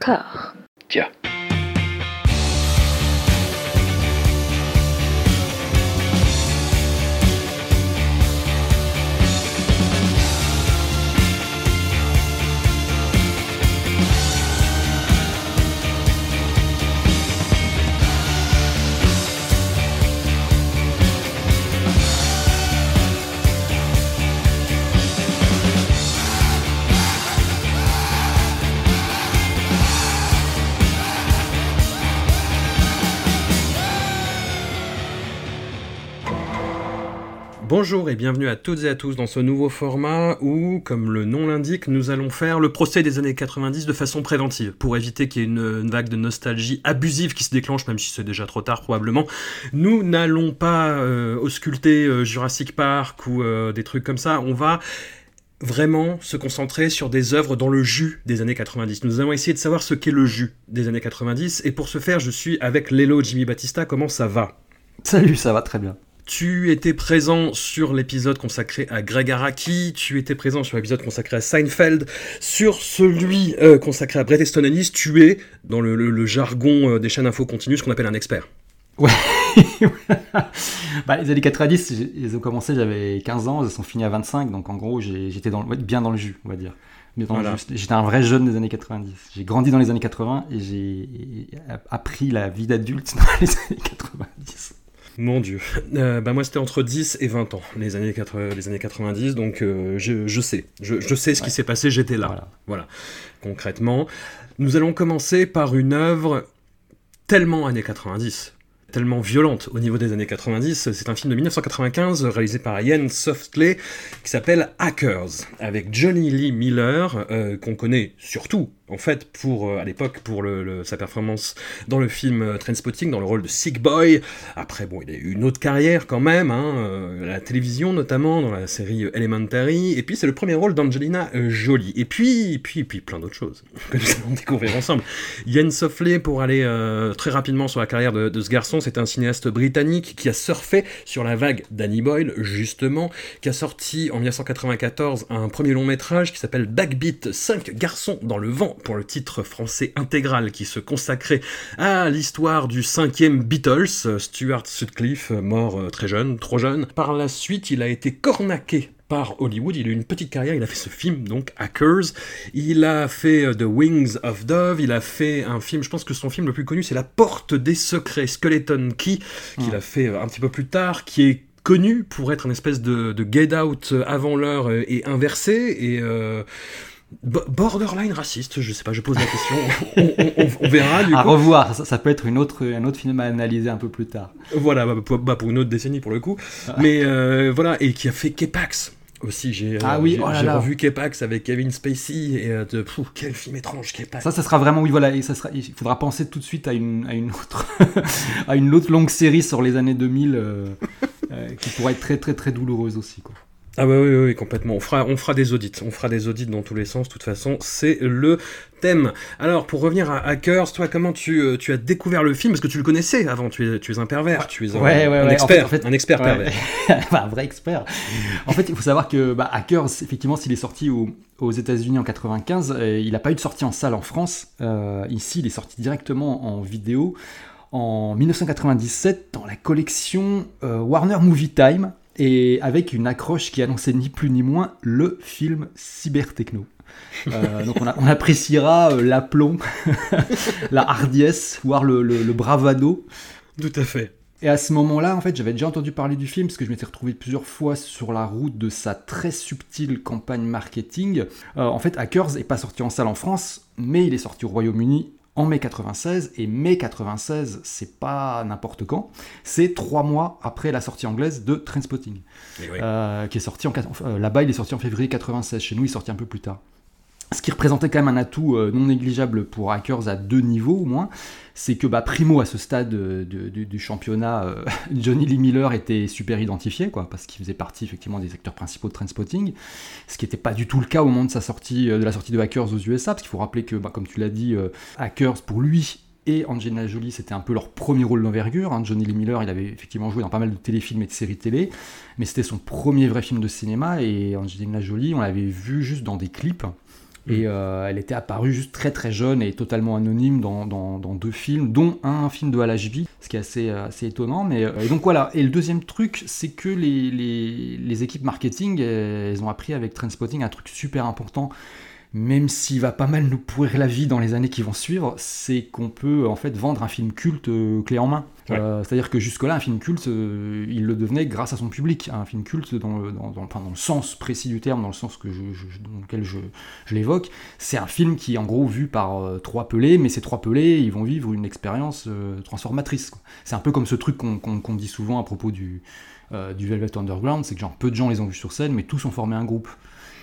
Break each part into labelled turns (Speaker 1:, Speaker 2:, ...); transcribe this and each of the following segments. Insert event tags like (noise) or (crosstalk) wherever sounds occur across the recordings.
Speaker 1: Cœur.
Speaker 2: Bonjour et bienvenue à toutes et à tous dans ce nouveau format où, comme le nom l'indique, nous allons faire le procès des années 90 de façon préventive, pour éviter qu'il y ait une, vague de nostalgie abusive qui se déclenche, même si c'est déjà trop tard probablement. Nous n'allons pas euh, ausculter euh, Jurassic Park ou euh, des trucs comme ça, on va vraiment se concentrer sur des œuvres dans le jus des années 90. Nous allons essayer de savoir ce qu'est le jus des années 90, et pour ce faire, je suis avec Lelo Jimmy Battista, comment ça va?
Speaker 3: Salut, ça va très bien.
Speaker 2: Tu étais présent sur l'épisode consacré à Greg Araki, tu étais présent sur l'épisode consacré à Seinfeld, sur celui euh, consacré à Bret Easton Ellis, tu es, dans le, le- le jargon euh, des chaînes info continues, ce qu'on appelle un expert.
Speaker 3: Ouais. (laughs) bah, les années 90, j'ai- ils ont commencé, j'avais 15 ans, ils sont finis à 25, donc en gros, j'étais dans bien dans le jus, on va dire.
Speaker 2: Voilà.
Speaker 3: J'étais un vrai jeune des années 90. J'ai grandi dans les années 80 et j'ai appris la vie d'adulte (laughs) dans les années 90.
Speaker 2: Mon dieu. Euh, bah moi c'était entre 10 et 20 ans, les années, 80 les années 90, donc euh, je, je sais. Je, je sais ce qui s'est passé, j'étais là.
Speaker 3: Voilà.
Speaker 2: Voilà, concrètement. Nous allons commencer par une œuvre tellement années 90, tellement violente au niveau des années 90. C'est un film de 1995 réalisé par Ian Softley qui s'appelle Hackers, avec Johnny Lee Miller, euh, qu'on connaît surtout, en fait, pour, euh, à l'époque, pour sa performance dans le film euh, Trainspotting, dans le rôle de Sick Boy. Après, bon, il a eu une autre carrière quand même, hein, euh, à la télévision notamment, dans la série Elementary. Et puis, c'est le premier rôle d'Angelina Jolie. Et puis, puis, puis, plein d'autres choses (laughs) que nous allons découvrir ensemble. Yann Softley, pour aller très rapidement sur la carrière de, ce garçon, c'est un cinéaste britannique qui a surfé sur la vague Danny Boyle, justement, qui a sorti en 1994 un premier long métrage qui s'appelle Backbeat 5 garçons dans le vent, pour le titre français intégral qui se consacrait à l'histoire du cinquième Beatles, Stuart Sutcliffe, mort euh, très jeune, trop jeune. Par la suite, il a été cornaqué par Hollywood, il a eu une petite carrière, il a fait ce film, donc Hackers, il a fait euh, The Wings of Dove, il a fait un film, je pense que son film le plus connu c'est La Porte des Secrets, Skeleton Key, qu'il
Speaker 3: Mm.
Speaker 2: a fait euh, un petit peu plus tard, qui est connu pour être un espèce de, de get out avant l'heure et inversé, et euh, borderline raciste, je sais pas, je pose la question, (laughs) on, on- on- on verra du
Speaker 3: À
Speaker 2: coup.
Speaker 3: revoir, ça, ça peut être une autre, un autre film à analyser un peu plus tard.
Speaker 2: Voilà, bah, pour, bah, pour une autre décennie pour le coup. Mais euh, voilà, et qui a fait Kepax aussi. J'ai euh,
Speaker 3: Ah oui,
Speaker 2: j'ai-
Speaker 3: oh
Speaker 2: j'ai revu Kepax avec Kevin Spacey et euh, de, quel film étrange Kepax.
Speaker 3: Ça, ça sera vraiment, oui, voilà, et ça sera, il faudra penser tout de suite à une, à une autre, (laughs) à une autre longue série sur les années 2000 euh, euh, qui pourrait être très, très, très douloureuse aussi, quoi.
Speaker 2: Ah bah oui, oui, oui, complètement. On fera, on fera des audits. On fera des audits dans tous les sens. De toute façon, c'est le thème. Alors, pour revenir à Hackers, toi, comment tu, euh, tu as découvert le film? Parce que tu le connaissais avant. Tu es, tu es un pervers. Tu es un,
Speaker 3: Ouais, ouais,
Speaker 2: un
Speaker 3: ouais.
Speaker 2: expert.
Speaker 3: En fait- en fait-
Speaker 2: un expert pervers.
Speaker 3: Bah, (laughs) un vrai expert. En fait, il faut savoir que bah, Hackers, effectivement, s'il est sorti au- aux États-Unis en 95, euh, il n'a pas eu de sortie en salle en France. Euh, ici, il est sorti directement en vidéo en 1997 dans la collection euh, Warner Movie Time et avec une accroche qui annonçait ni plus ni moins le film Cybertechno. Euh, (laughs) donc on, a- on appréciera euh, l'aplomb, (laughs) la hardiesse, voire le- le- le bravado
Speaker 2: Tout à fait.
Speaker 3: et à ce moment-là, en fait, j'avais déjà entendu parler du film parce que je m'étais retrouvé plusieurs fois sur la route de sa très subtile campagne marketing. Euh, en fait, Hackers est pas sorti en salle en France, mais il est sorti au Royaume-Uni en mai 96. Et mai 96, c'est pas n'importe quand. C'est trois mois après la sortie anglaise de Trainspotting,
Speaker 2: oui.
Speaker 3: euh, qui est sorti en euh, là-bas, il est sorti en février 96. Chez nous, il est sorti un peu plus tard. Ce qui représentait quand même un atout euh, non négligeable pour Hackers à deux niveaux au moins, c'est que bah, primo à ce stade euh, du- championnat, euh, (laughs) Johnny Lee Miller était super identifié, quoi, parce qu'il faisait partie effectivement des acteurs principaux de Trainspotting, ce qui n'était pas du tout le cas au moment de sa sortie, de la sortie de Hackers aux USA, parce qu'il faut rappeler que, bah, comme tu l'as dit, Hackers pour lui et Angelina Jolie, c'était un peu leur premier rôle d'envergure. hein. Johnny Lee Miller, il avait effectivement joué dans pas mal de téléfilms et de séries télé, mais c'était son premier vrai film de cinéma, et Angelina Jolie, on l'avait vu juste dans des clips. Et euh, elle était apparue juste très très jeune et totalement anonyme dans, dans, deux films, dont un film de HB, ce qui est assez, euh, assez étonnant. Mais, et donc voilà, et le deuxième truc, c'est que les, les, les, équipes marketing, elles ont appris avec Trainspotting un truc super important même s'il va pas mal nous pourrir la vie dans les années qui vont suivre, c'est qu'on peut en fait vendre un film culte euh, clé en main. Euh, c'est-à-dire que jusque-là, un film culte, euh, il le devenait grâce à son public. Un film culte, dans le, dans, le sens précis du terme, dans le sens que dans lequel je, l'évoque, c'est un film qui est en gros vu par trois pelés, mais ces trois pelés, ils vont vivre une expérience transformatrice. C'est un peu comme ce truc qu'on dit souvent à propos du, du Velvet Underground, c'est que genre peu de gens les ont vus sur scène, mais tous ont formé un groupe.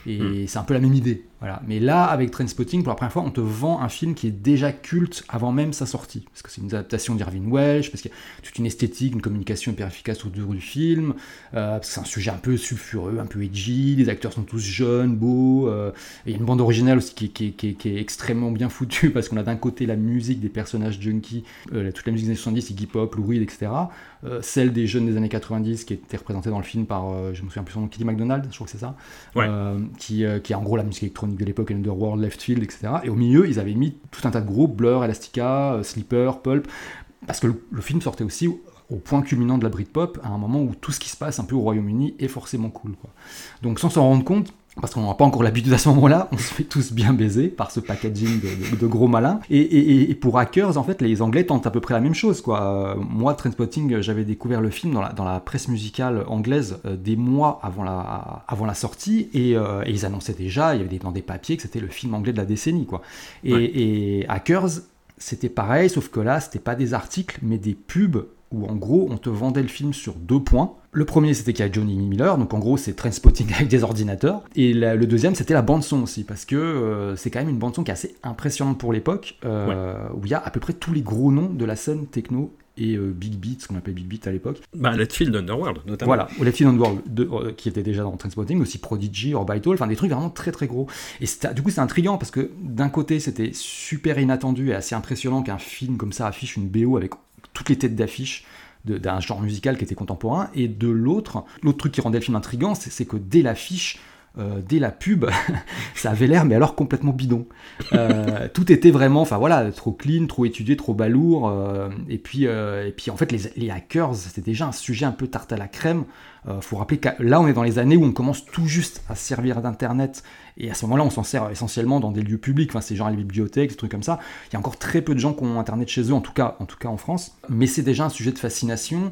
Speaker 3: Et hmm. c'est un peu la même idée. Voilà. Mais là, avec Trainspotting, pour la première fois, on te vend un film qui est déjà culte avant même sa sortie. Parce que c'est une adaptation d'Irving Welsh, parce qu'il y a toute une esthétique, une communication hyper efficace autour du film, euh, parce que c'est un sujet un peu sulfureux, un peu edgy, les acteurs sont tous jeunes, beaux, euh, et il y a une bande originale aussi qui, est extrêmement bien foutue, (laughs) parce qu'on a d'un côté la musique des personnages junkies, euh, toute la musique des années 70, Iggy Pop, Lou Reed, etc., celle des jeunes des années 90, qui était représentée dans le film par, je me souviens plus son nom, Kitty McDonald, je crois que c'est ça, qui, qui est en gros la musique électronique de l'époque, Underworld, Left Field, etc. Et au milieu, ils avaient mis tout un tas de groupes, Blur, Elastica, euh, Sleeper, Pulp, parce que le, film sortait aussi au point culminant de la Britpop, à un moment où tout ce qui se passe un peu au Royaume-Uni est forcément cool. Donc sans s'en rendre compte, parce qu'on n'a pas encore l'habitude à ce moment-là, on se fait tous bien baiser par ce packaging de, gros malins. Et, pour Hackers, en fait, les Anglais tentent à peu près la même chose. Quoi. Moi, Trainspotting, j'avais découvert le film dans la, dans la presse musicale anglaise euh, des mois avant la, avant la sortie, euh, et, ils annonçaient déjà, il y avait des, dans des papiers, que c'était le film anglais de la décennie. Quoi. Et, et Hackers, c'était pareil, sauf que là, c'était pas des articles, mais des pubs où en gros on te vendait le film sur deux points. Le premier c'était qu'il y a Johnny Miller, donc en gros c'est Trainspotting (laughs) avec des ordinateurs. Et le deuxième c'était la bande son aussi, parce que euh, c'est quand même une bande son qui est assez impressionnante pour l'époque, euh, où il y a à peu près tous les gros noms de la scène techno et euh, Big Beat, ce qu'on appelait Big Beat à l'époque.
Speaker 2: Bah, Letfield Underworld, notamment.
Speaker 3: Voilà, Letfield Underworld, qui était déjà dans Trainspotting, aussi Prodigy, Orbital, enfin des trucs vraiment très très gros. Et du coup, c'est intriguant parce que d'un côté, c'était super inattendu et assez impressionnant qu'un film comme ça affiche une BO avec toutes les têtes d'affiche d'un genre musical qui était contemporain, et de l'autre, l'autre truc qui rendait le film intrigant, c'est que dès l'affiche, euh, dès la pub, (laughs) ça avait l'air, mais alors complètement bidon. Euh, (laughs) tout était vraiment, enfin voilà, trop clean, trop étudié, trop balourd. Euh, et, puis, et puis en fait, les, hackers, c'était déjà un sujet un peu tarte à la crème. faut rappeler que là, on est dans les années où on commence tout juste à servir d'Internet. Et à ce moment-là, on s'en sert essentiellement dans des lieux publics. Enfin, c'est genre les bibliothèques, des trucs comme ça. Il y a encore très peu de gens qui ont Internet chez eux, en tout cas, en, tout cas en France. Mais c'est déjà un sujet de fascination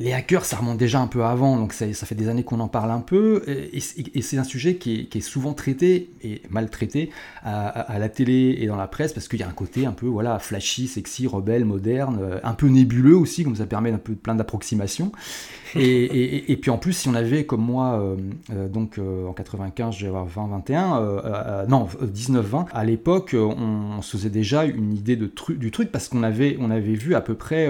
Speaker 3: les hackers, ça remonte déjà un peu avant, donc ça, fait des années qu'on en parle un peu, et, c'est un sujet qui est, souvent traité, et maltraité, à, la télé et dans la presse, parce qu'il y a un côté un peu voilà, flashy, sexy, rebelle, moderne, euh, un peu nébuleux aussi, comme ça permet un peu plein d'approximations. Et, puis en plus, si on avait comme moi, euh, euh, donc en 95, je vais avoir 20, 21, non, 19, 20, à l'époque, on, se faisait déjà une idée de du truc, parce qu'on avait, on avait vu à peu près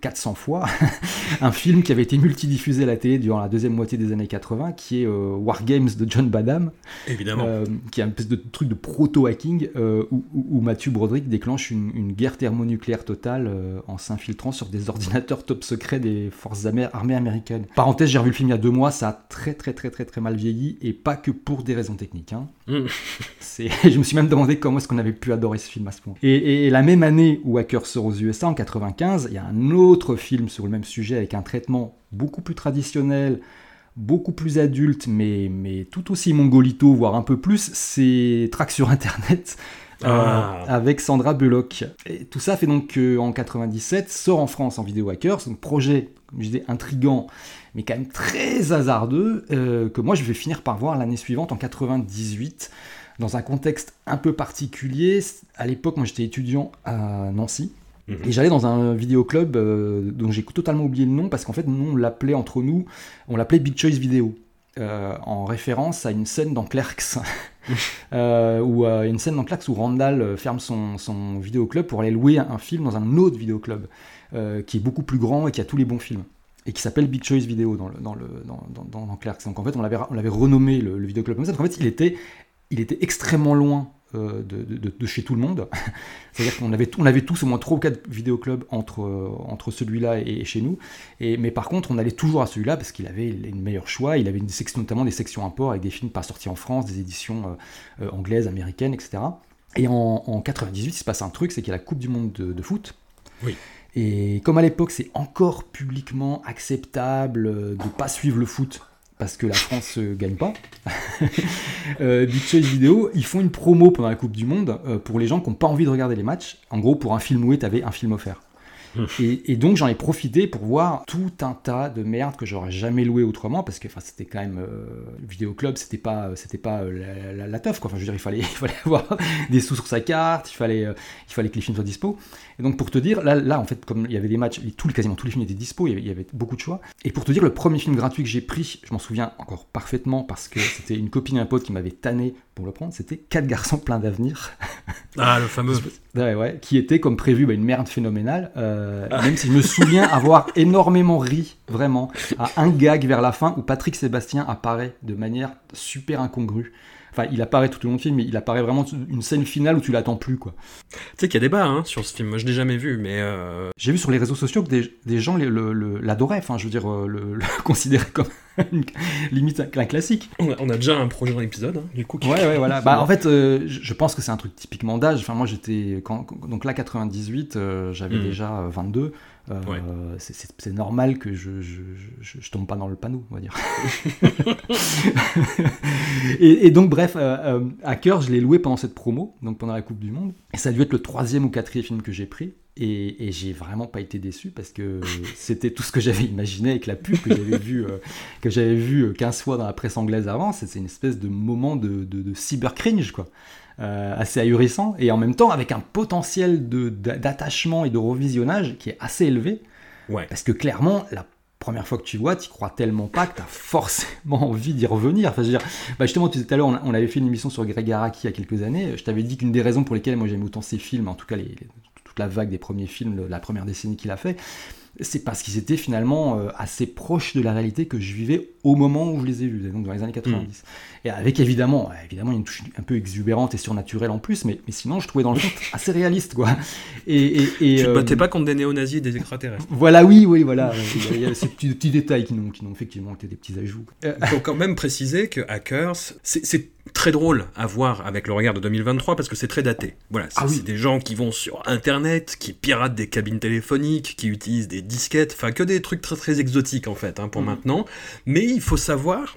Speaker 3: 400 fois (laughs) un film qui avait été multidiffusé à la télé durant la deuxième moitié des années 80, qui est euh, War Games de John Badham.
Speaker 2: Évidemment. Euh,
Speaker 3: qui est un espèce de truc de proto-hacking euh, où, Matthew Broderick déclenche une, guerre thermonucléaire totale en s'infiltrant sur des ordinateurs top secrets des forces armées américaines. Parenthèse, j'ai revu le film il y a deux mois, ça a très très très très très mal vieilli et pas que pour des raisons techniques. Hein. Mm. (laughs) (laughs) je me suis même demandé comment est-ce qu'on avait pu adorer ce film à ce point. Et, et la même année où Hacker sort aux USA, en 95, il y a un autre film sur le même sujet avec un traitement beaucoup plus traditionnel, beaucoup plus adulte, mais, mais tout aussi mongolito, voire un peu plus, c'est Track sur Internet. (laughs) Euh, ah. avec Sandra Bullock. Et tout ça fait donc qu'en 97 sort en France en vidéo hackers, donc projet, comme je disais, intrigant, mais quand même très hasardeux, euh, que moi je vais finir par voir l'année suivante en 98, dans un contexte un peu particulier. À l'époque, moi j'étais étudiant à Nancy, Mhm. Et j'allais dans un vidéoclub euh, dont j'ai totalement oublié le nom parce qu'en fait, nous, on l'appelait entre nous, on l'appelait Big Choice Vidéo. Euh, en référence à une scène dans Clerks, (laughs) euh, où une scène dans Clerks où Randall ferme son, son vidéoclub pour aller louer un, film dans un autre vidéoclub qui est beaucoup plus grand et qui a tous les bons films et qui s'appelle Big Choice Vidéo dans, dans, le, dans, Clerks. Donc en fait, on l'avait, renommé le, le vidéoclub comme ça. Donc en fait, il était, il était extrêmement loin euh, de, de- de chez tout le monde. (laughs) C'est-à-dire qu'on avait, on avait tous au moins 3 ou 4 vidéoclubs entre, euh, entre celui-là et, et chez nous. Et, mais par contre, on allait toujours à celui-là parce qu'il avait une meilleure choix. Il avait une section, notamment des sections import avec des films pas sortis en France, des éditions euh, euh, anglaises, américaines, etc. Et en, en 98, il se passe un truc, c'est qu'il y a la Coupe du Monde de, de foot.
Speaker 2: Oui.
Speaker 3: Et comme à l'époque, c'est encore publiquement acceptable euh, de pas suivre le foot parce que la France ne gagne pas, (laughs) euh, Big Choice Video, ils font une promo pendant la Coupe du Monde euh, pour les gens qui n'ont pas envie de regarder les matchs. En gros, pour un film où tu avais un film offert. (laughs) Et, et donc j'en ai profité pour voir tout un tas de merde que j'aurais jamais loué autrement parce que enfin c'était quand même euh, vidéo club c'était pas c'était pas euh, la, la, la teuf quoi enfin je veux dire il fallait (laughs) il fallait avoir des sous sur sa carte il fallait euh, il fallait que les films soient dispo et donc pour te dire là là en fait comme il y avait des matchs tous les quasiment tous les films étaient dispo il y avait, il y avait beaucoup de choix et pour te dire le premier film gratuit que j'ai pris je m'en souviens encore parfaitement parce que c'était une copine et un pote qui m'avait tanné pour le prendre c'était quatre garçons pleins d'avenir
Speaker 2: Ah, le fameux. (laughs)
Speaker 3: Ouais, ouais, qui était comme prévu bah, une merde phénoménale. euh, Même si je me souviens avoir énormément ri, vraiment, à un gag vers la fin où Patrick Sébastien apparaît de manière super incongrue. Enfin, il apparaît tout au long du film, mais il apparaît vraiment une scène finale où tu l'attends plus, quoi.
Speaker 2: Tu sais qu'il y a débat hein, sur ce film. Moi, je l'ai jamais vu, mais euh,
Speaker 3: J'ai vu sur les réseaux sociaux que des, des gens l'adoraient, enfin, je veux dire, euh, le, le (laughs) considéraient comme (laughs) une- limite un, un classique.
Speaker 2: on a, on a déjà un prochain épisode, hein, du coup. qui-
Speaker 3: Ouais, ouais, voilà. (laughs) Bah, en fait, euh, je pense que c'est un truc typiquement d'âge. Enfin, moi, j'étais. Donc là, 98, euh, j'avais
Speaker 2: Mm.
Speaker 3: déjà euh, 22. Euh,
Speaker 2: Ouais.
Speaker 3: c'est- normal que je, je, je, je tombe pas dans le panneau, on va dire. (laughs) et, et donc, bref, euh, euh, Hacker, je l'ai loué pendant cette promo, donc pendant la Coupe du Monde. Et ça a dû être le troisième ou quatrième film que j'ai pris. Et, et j'ai vraiment pas été déçu parce que (laughs) c'était tout ce que j'avais imaginé avec la pub que j'avais vu, euh, que j'avais vu euh, 15 fois dans la presse anglaise avant. C'est une espèce de moment de, de, de cyber cringe, quoi. Euh, assez ahurissant et en même temps avec un potentiel d'attachement et de revisionnage qui est assez élevé.
Speaker 2: Ouais.
Speaker 3: parce que clairement la première fois que tu vois tu crois tellement pas que tu as forcément (laughs) envie d'y revenir. Enfin, je veux dire, bah justement tu- tout à l'heure on, on avait fait une émission sur Greg Araki il y a quelques années. Je t'avais dit qu'une des raisons pour lesquelles moi j'aime autant ses films en tout cas les- les- toute la vague des premiers films de la première décennie qu'il a fait c'est parce qu'ils étaient finalement euh, assez proches de la réalité que je vivais au moment où je les ai vus, donc dans les années 90. Et avec évidemment, évidemment une touche un peu exubérante et surnaturelle en plus, mais, mais sinon je trouvais dans le fond (laughs) assez réaliste quoi. Et, et, et,
Speaker 2: Tu te
Speaker 3: euh,
Speaker 2: battais pas contre des néo-nazis et des extraterrestres.
Speaker 3: Voilà, oui, oui, voilà. Il y a, ces petits, petits détails qui n'ont qui n'ont effectivement été des petits ajouts.
Speaker 2: Il faut quand même préciser que Hackers, c'est très drôle à voir avec le regard de 2023 parce que c'est très daté. Voilà, c'est
Speaker 3: Ah oui.
Speaker 2: des gens qui vont sur Internet, qui piratent des cabines téléphoniques, qui utilisent des disquettes, enfin que des trucs très très exotiques en fait hein, pour
Speaker 3: Mhm.
Speaker 2: maintenant. Mais il faut savoir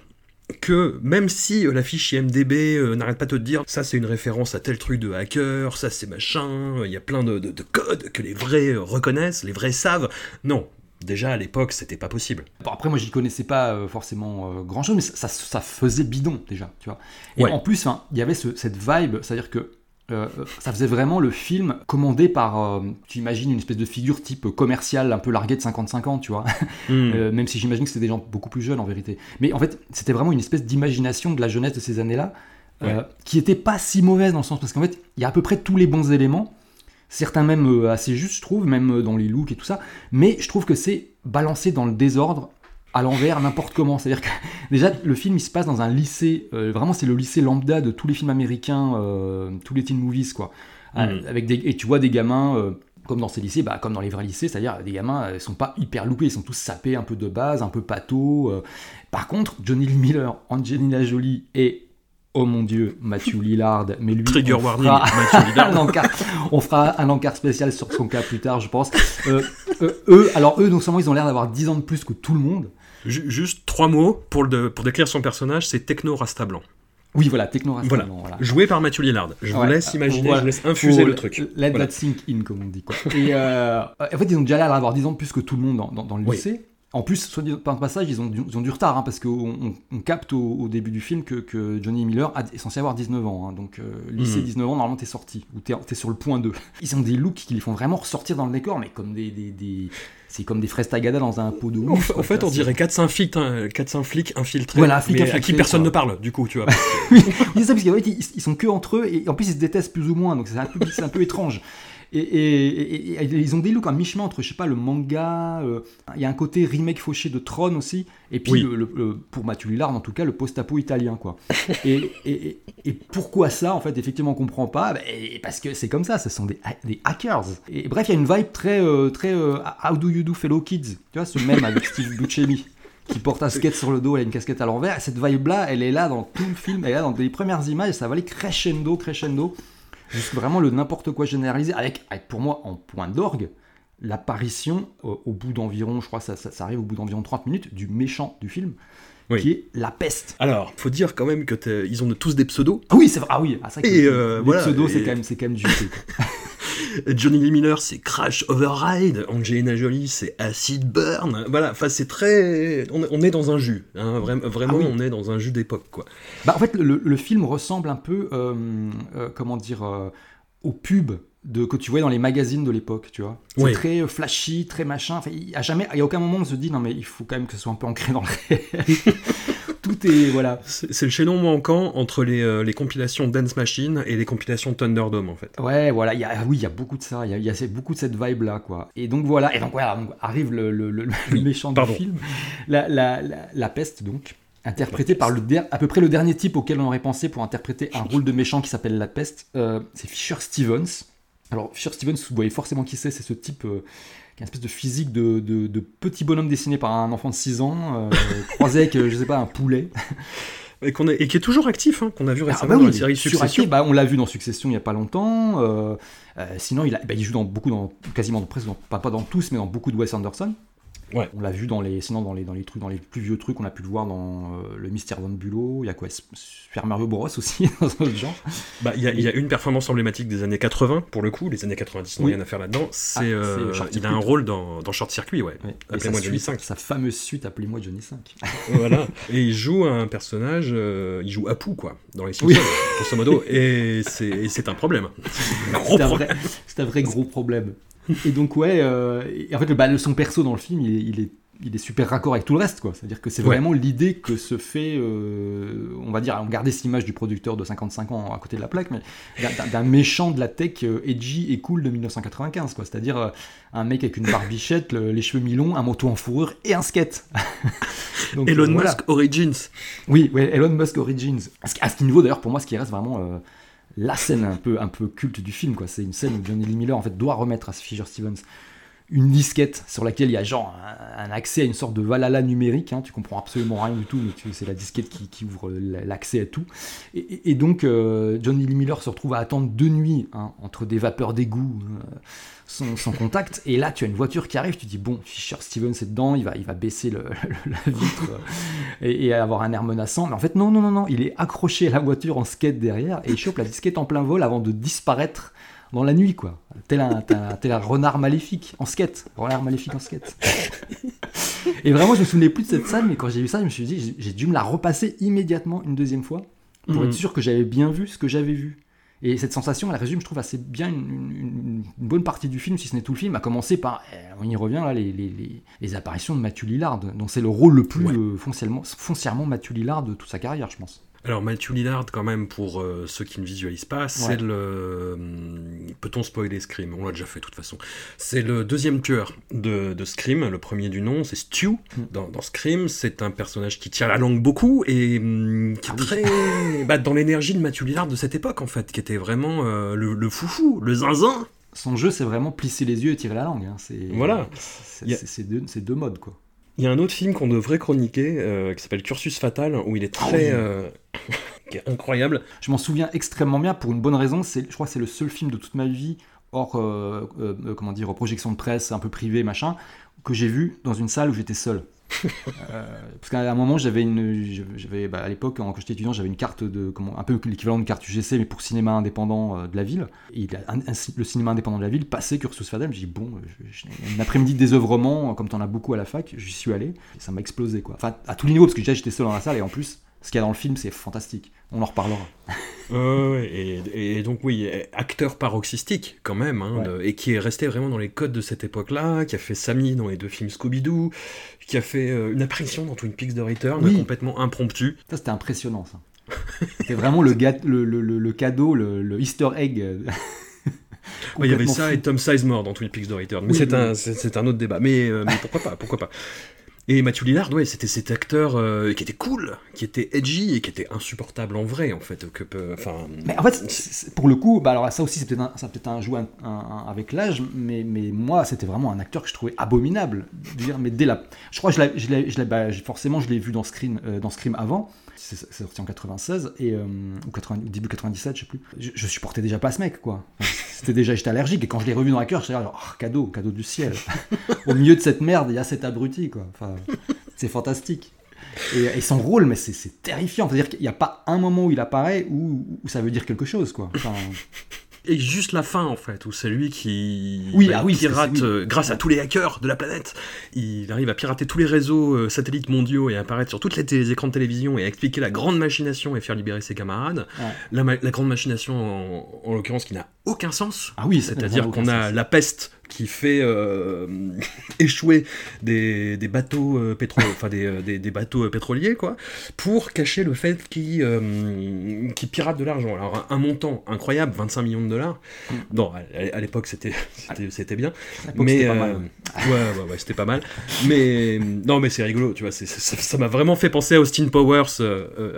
Speaker 2: que même si euh, la fiche IMDB euh, n'arrête pas de te dire ça c'est une référence à tel truc de hacker, ça c'est machin, euh, il y a plein de, de- de codes que les vrais reconnaissent, les vrais savent. Non, déjà à l'époque c'était pas possible.
Speaker 3: Bon, après, moi, j'y connaissais pas forcément grand chose, mais ça, ça, ça faisait bidon déjà, tu vois. Et
Speaker 2: Ouais.
Speaker 3: en plus, il y avait ce- cette vibe, c'est-à-dire que euh, ça faisait vraiment le film commandé par, euh, tu imagines une espèce de figure type commercial un peu largué de 55 ans, tu vois.
Speaker 2: Hmm. (laughs)
Speaker 3: Euh, même si j'imagine que c'était des gens beaucoup plus jeunes en vérité. Mais en fait, c'était vraiment une espèce d'imagination de la jeunesse de ces années-là, euh,
Speaker 2: Ouais.
Speaker 3: qui était pas si mauvaise dans le sens parce qu'en fait, il y a à peu près tous les bons éléments, certains même euh, assez justes, je trouve, même euh, dans les looks et tout ça. Mais je trouve que c'est balancé dans le désordre, à l'envers, n'importe comment. C'est-à-dire que déjà, le film, il se passe dans un lycée, euh, vraiment, c'est le lycée lambda de tous les films américains, euh, tous les teen movies, quoi. Euh,
Speaker 2: Mhm.
Speaker 3: avec des, et tu vois des gamins. euh, comme dans ces lycées, bah, comme dans les vrais lycées, c'est-à-dire des gamins, ils sont pas hyper lookés, ils sont tous sapés un peu de base, un peu pâteaux. euh. Par contre, Johnny Lee Miller, Angelina Jolie et, oh mon dieu, Matthew (laughs) Lillard, mais lui,
Speaker 2: Trigger
Speaker 3: on
Speaker 2: warning,
Speaker 3: fera
Speaker 2: Mathieu (laughs) Lillard.
Speaker 3: un encart, on fera un encart spécial sur son cas plus tard, je pense. Euh, euh, eux, alors eux, non seulement ils ont l'air d'avoir 10 ans de plus que tout le monde.
Speaker 2: Ju- Juste trois mots pour, le, pour décrire son personnage, c'est Techno Rasta Blanc.
Speaker 3: Oui, voilà, Techno
Speaker 2: Voilà.
Speaker 3: voilà.
Speaker 2: Joué par Mathieu Lillard. Je vous laisse imaginer,
Speaker 3: Voilà.
Speaker 2: je vous laisse infuser le truc.
Speaker 3: Let
Speaker 2: Voilà.
Speaker 3: that sink in, comme on dit. Quoi. Et euh, en fait, ils ont déjà l'air d'avoir 10 ans de plus que tout le monde dans, dans- dans le
Speaker 2: Oui.
Speaker 3: lycée. En plus, soit dit par passage, ils ont, du- ils ont du retard, hein, parce qu'on on, on capte au, au début du film que, que Johnny Miller est censé avoir 19 ans. hein. donc, euh, lycée
Speaker 2: Mhm.
Speaker 3: 19 ans, normalement, t'es sorti, ou t'es es sur le point 2. Ils ont des looks qui les font vraiment ressortir dans le décor, mais comme des... des, des- c'est comme des fraises tagada dans un pot de
Speaker 2: En fait,
Speaker 3: quoi.
Speaker 2: en fait, on dirait 4-5 flics, hein, 4-5 flics infiltrés,
Speaker 3: Voilà, flics
Speaker 2: mais à qui personne
Speaker 3: quoi.
Speaker 2: ne parle, du coup, tu vois. (laughs)
Speaker 3: Oui, c'est ça, parce qu'en fait, ils, sont que entre eux, et en plus, ils se détestent plus ou moins, donc c'est un peu, un peu étrange. Et, ils ont des looks à mi-chemin entre, je sais pas, le manga, euh, il y a un côté remake fauché de Tron aussi, et puis le, pour Mathieu Lillard, en tout cas, le post-apo italien, quoi. (laughs) et, pourquoi ça, en fait, effectivement, on comprend pas, bah, parce que c'est comme ça, ce sont des, des hackers. Et bref, il y a une vibe très, euh, très euh, How do you do, fellow kids? Tu vois, ce même avec Steve (laughs) Buscemi qui porte un skate sur le dos, elle a une casquette à l'envers. Cette vibe-là, elle est là dans tout le film, elle est là dans les premières images, ça va aller crescendo, crescendo vraiment le n'importe quoi généralisé, avec, pour moi en point d'orgue, l'apparition au, bout d'environ, je crois ça, ça, arrive au bout d'environ 30 minutes, du méchant du film, qui est la peste.
Speaker 2: Alors, faut dire quand même que ils ont tous des pseudos.
Speaker 3: Ah oui, c'est vrai. Ah oui, ah, ça,
Speaker 2: et euh,
Speaker 3: les pseudos, c'est quand même, c'est quand même du (laughs) (laughs)
Speaker 2: Johnny Lee Miller, c'est Crash Override. Angelina Jolie, c'est Acid Burn. Voilà, enfin, c'est très. On, est dans un jus. Hein, vraiment, ah on est dans un jus d'époque, quoi.
Speaker 3: Bah, en fait, le, film ressemble un peu, euh, euh, comment dire, euh, au pub de, que tu voyais dans les magazines de l'époque, tu vois. C'est très flashy, très machin. il n'y a jamais, il y a aucun moment où on se dit non mais il faut quand même que ce soit un peu ancré dans le réel (laughs) tout est voilà.
Speaker 2: C'est le chaînon manquant entre les, euh, les, compilations Dance Machine et les compilations Thunderdome en fait.
Speaker 3: Ouais, voilà, y a, oui, il y a beaucoup de ça, il y a, y a, beaucoup de cette vibe là quoi. Et donc voilà, et donc voilà, donc arrive le, le, le, méchant du film, la, la, la, peste donc interprété par le à peu près le dernier type auquel on aurait pensé pour interpréter un rôle de méchant qui s'appelle la peste, euh, c'est Fisher Stevens. Alors Fisher Stevens, vous voyez forcément qui c'est, c'est ce type euh, une espèce de physique de, de, petit bonhomme dessiné par un enfant de 6 ans, euh, (laughs) croisé avec, euh, je sais pas, un poulet.
Speaker 2: Et, qu'on est, et qui est toujours actif, hein, qu'on a vu
Speaker 3: ah,
Speaker 2: récemment
Speaker 3: bah dans la série Succession. Bah, on l'a vu dans Succession il n'y a pas longtemps. Euh, sinon, il, a, bah, il joue dans beaucoup, dans, quasiment presque, pas, pas dans tous, mais dans beaucoup de Wes Anderson. On l'a vu dans les, sinon dans les, dans les trucs, dans les plus vieux trucs, on a pu le voir dans euh, le Mystère Von Bulot. Il y a quoi, Super Mario Bros (laughs) aussi dans genre.
Speaker 2: Bah, il y, a, il y, a une performance emblématique des années 80 pour le coup. Les années 90 n'ont rien à faire là-dedans. Ah, c'est, euh, il a un rôle dans, dans Short Circuit, ouais. Appelez-moi Johnny 5.
Speaker 3: Sa fameuse suite, appelez-moi Johnny 5. (laughs)
Speaker 2: voilà. Et il joue un personnage, euh, il joue Apu quoi, dans les oui. grosso modo. Et c'est, un problème. (laughs)
Speaker 3: c'est, un vrai, c'est un vrai gros problème. Et donc, ouais, euh, en fait, bah, son perso dans le film, il est, il est, super raccord avec tout le reste, quoi. C'est-à-dire que c'est vraiment l'idée que se fait, euh, on va dire, on gardait cette image du producteur de 55 ans à côté de la plaque, mais d'un méchant de la tech euh, edgy et cool de 1995, quoi. C'est-à-dire un mec avec une barbichette, les cheveux mi-longs, un moto en fourrure et un skate. (laughs)
Speaker 2: Elon Musk Origins.
Speaker 3: Oui, ouais, Elon Musk Origins. À ce niveau, d'ailleurs, pour moi, ce qui reste vraiment la scène un peu, un peu culte du film. quoi. C'est une scène où Johnny Lee Miller en fait, doit remettre à Fisher Stevens une disquette sur laquelle il y a genre un, accès à une sorte de Valhalla numérique. Hein. tu comprends absolument rien du tout, mais c'est la disquette qui, ouvre l'accès à tout. Et, donc euh, Johnny Lee Miller se retrouve à attendre deux nuits hein, entre des vapeurs d'égout. Euh, sans, contact. Et là, tu as une voiture qui arrive, tu dis, bon, Fisher Stevens est dedans, il va, il va baisser le, la vitre (laughs) et, avoir un air menaçant. Mais en fait, non, non, non, non, il est accroché à la voiture en skate derrière et il chope la disquette en plein vol avant de disparaître dans la nuit, quoi. Tel un, tel un renard maléfique en skate. Renard maléfique en skate. (laughs) et vraiment, je me souvenais plus de cette scène, mais quand j'ai vu ça, je me suis dit, j'ai dû me la repasser immédiatement une deuxième fois pour mhm. être sûr que j'avais bien vu ce que j'avais vu. Et cette sensation, elle résume, je trouve, assez bien une, bonne partie du film, si ce n'est tout le film, à commencer par, eh, on y revient là, les, les, les apparitions de Matthew Lillard, dont c'est le rôle le plus euh, foncièrement, foncièrement Matthew Lillard de toute sa carrière, je pense.
Speaker 2: Alors Matthew Lillard, quand même, pour euh, ceux qui ne visualisent pas, c'est le... Hum, peut-on spoiler Scream? On l'a déjà fait de toute façon. C'est le deuxième tueur de, de, Scream, le premier du nom, c'est Stu. Mm. Dans, dans, Scream, c'est un personnage qui tire la langue beaucoup et hum, qui est ah très... (laughs) bah, dans l'énergie de Matthew Lillard de cette époque, en fait, qui était vraiment euh, le, le, foufou, le zinzin.
Speaker 3: Son jeu, c'est vraiment plisser les yeux et tirer la langue. Hein. C'est,
Speaker 2: voilà.
Speaker 3: C'est deux, deux modes, quoi.
Speaker 2: Il y a un autre film qu'on devrait chroniquer euh, qui s'appelle Cursus Fatal où il est très ah (laughs) incroyable.
Speaker 3: Je m'en souviens extrêmement bien pour une bonne raison. C'est, je crois que c'est le seul film de toute ma vie hors euh, euh, comment dire projection de presse un peu privée machin que j'ai vu dans une salle où j'étais seul. Euh, parce qu'à un moment, j'avais une, j'avais, bah, à l'époque, quand j'étais étudiant, j'avais une carte de, comment, un peu l'équivalent d'une carte UGC, mais pour cinéma indépendant de la ville. Et le cinéma indépendant de la ville passait Cursus Fatal. J'ai dit, bon, une après-midi de désœuvrement, comme tu en as beaucoup à la fac, j'y suis allé. Et ça m'a explosé, quoi. Enfin, à tous les niveaux, parce que déjà, j'étais seul dans la salle, et en plus, ce qu'il y a dans le film, c'est fantastique. On en reparlera.
Speaker 2: et, donc oui, acteur paroxystique quand même, hein, et qui est resté vraiment dans les codes de cette époque-là, qui a fait Sammy dans les deux films Scooby-Doo, qui a fait euh, une apparition dans Twin Peaks de Return, complètement impromptu.
Speaker 3: Ça c'était impressionnant ça. c'était vraiment le, le, le, cadeau, le, easter egg
Speaker 2: il y (laughs) avait ça et Tom Sizemore dans Twin Peaks The Return. Mais c'est un, autre débat. Mais, mais pourquoi pas, pourquoi pas. Et Matthew Lillard, ouais, c'était cet acteur euh, qui était cool, qui était edgy et qui était insupportable en vrai, en fait.
Speaker 3: En fait, pour le coup, bah alors ça aussi, c'est peut-être un, ça peut un jeu avec l'âge, mais, mais moi, c'était vraiment un acteur que je trouvais abominable. Dire, mais dès la, je crois que je l'ai, bah, forcément, je l'ai vu dans Scream, euh, dans Scream avant. C'est sorti en 96 et euh, ou 80, début 97, je sais plus. Je, supportais déjà pas ce mec, quoi. (laughs) C'était déjà, j'étais allergique. Et quand je l'ai revu dans la cœur, j'étais là, oh, cadeau, cadeau du ciel. (laughs) Au milieu de cette merde, il y a cet abruti, quoi. Enfin, c'est fantastique. Et, son rôle, mais c'est terrifiant. C'est-à-dire qu'il n'y a pas un moment où il apparaît où, où, ça veut dire quelque chose, quoi. Enfin,
Speaker 2: et juste la fin en fait, où c'est lui qui
Speaker 3: oui, bah, ah oui,
Speaker 2: pirate euh, grâce à tous les hackers de la planète. Il arrive à pirater tous les réseaux euh, satellites mondiaux et apparaître sur tous les, écrans de télévision et à expliquer la grande machination et faire libérer ses camarades. La, grande machination en l'occurrence qui n'a aucun sens.
Speaker 3: Ah oui,
Speaker 2: c'est-à-dire qu'on a la peste qui fait euh, (laughs) échouer des, des bateaux euh, pétro enfin des, euh, des, des, bateaux pétroliers quoi, pour cacher le fait qu'ils qui piratent de l'argent. Alors un, montant incroyable, 25 millions de dollars. Non, à, l'époque c'était c'était bien, mais pas mal. ouais ouais ouais c'était pas mal. Mais non mais c'est rigolo, tu vois, ça m'a vraiment fait penser à Austin Powers,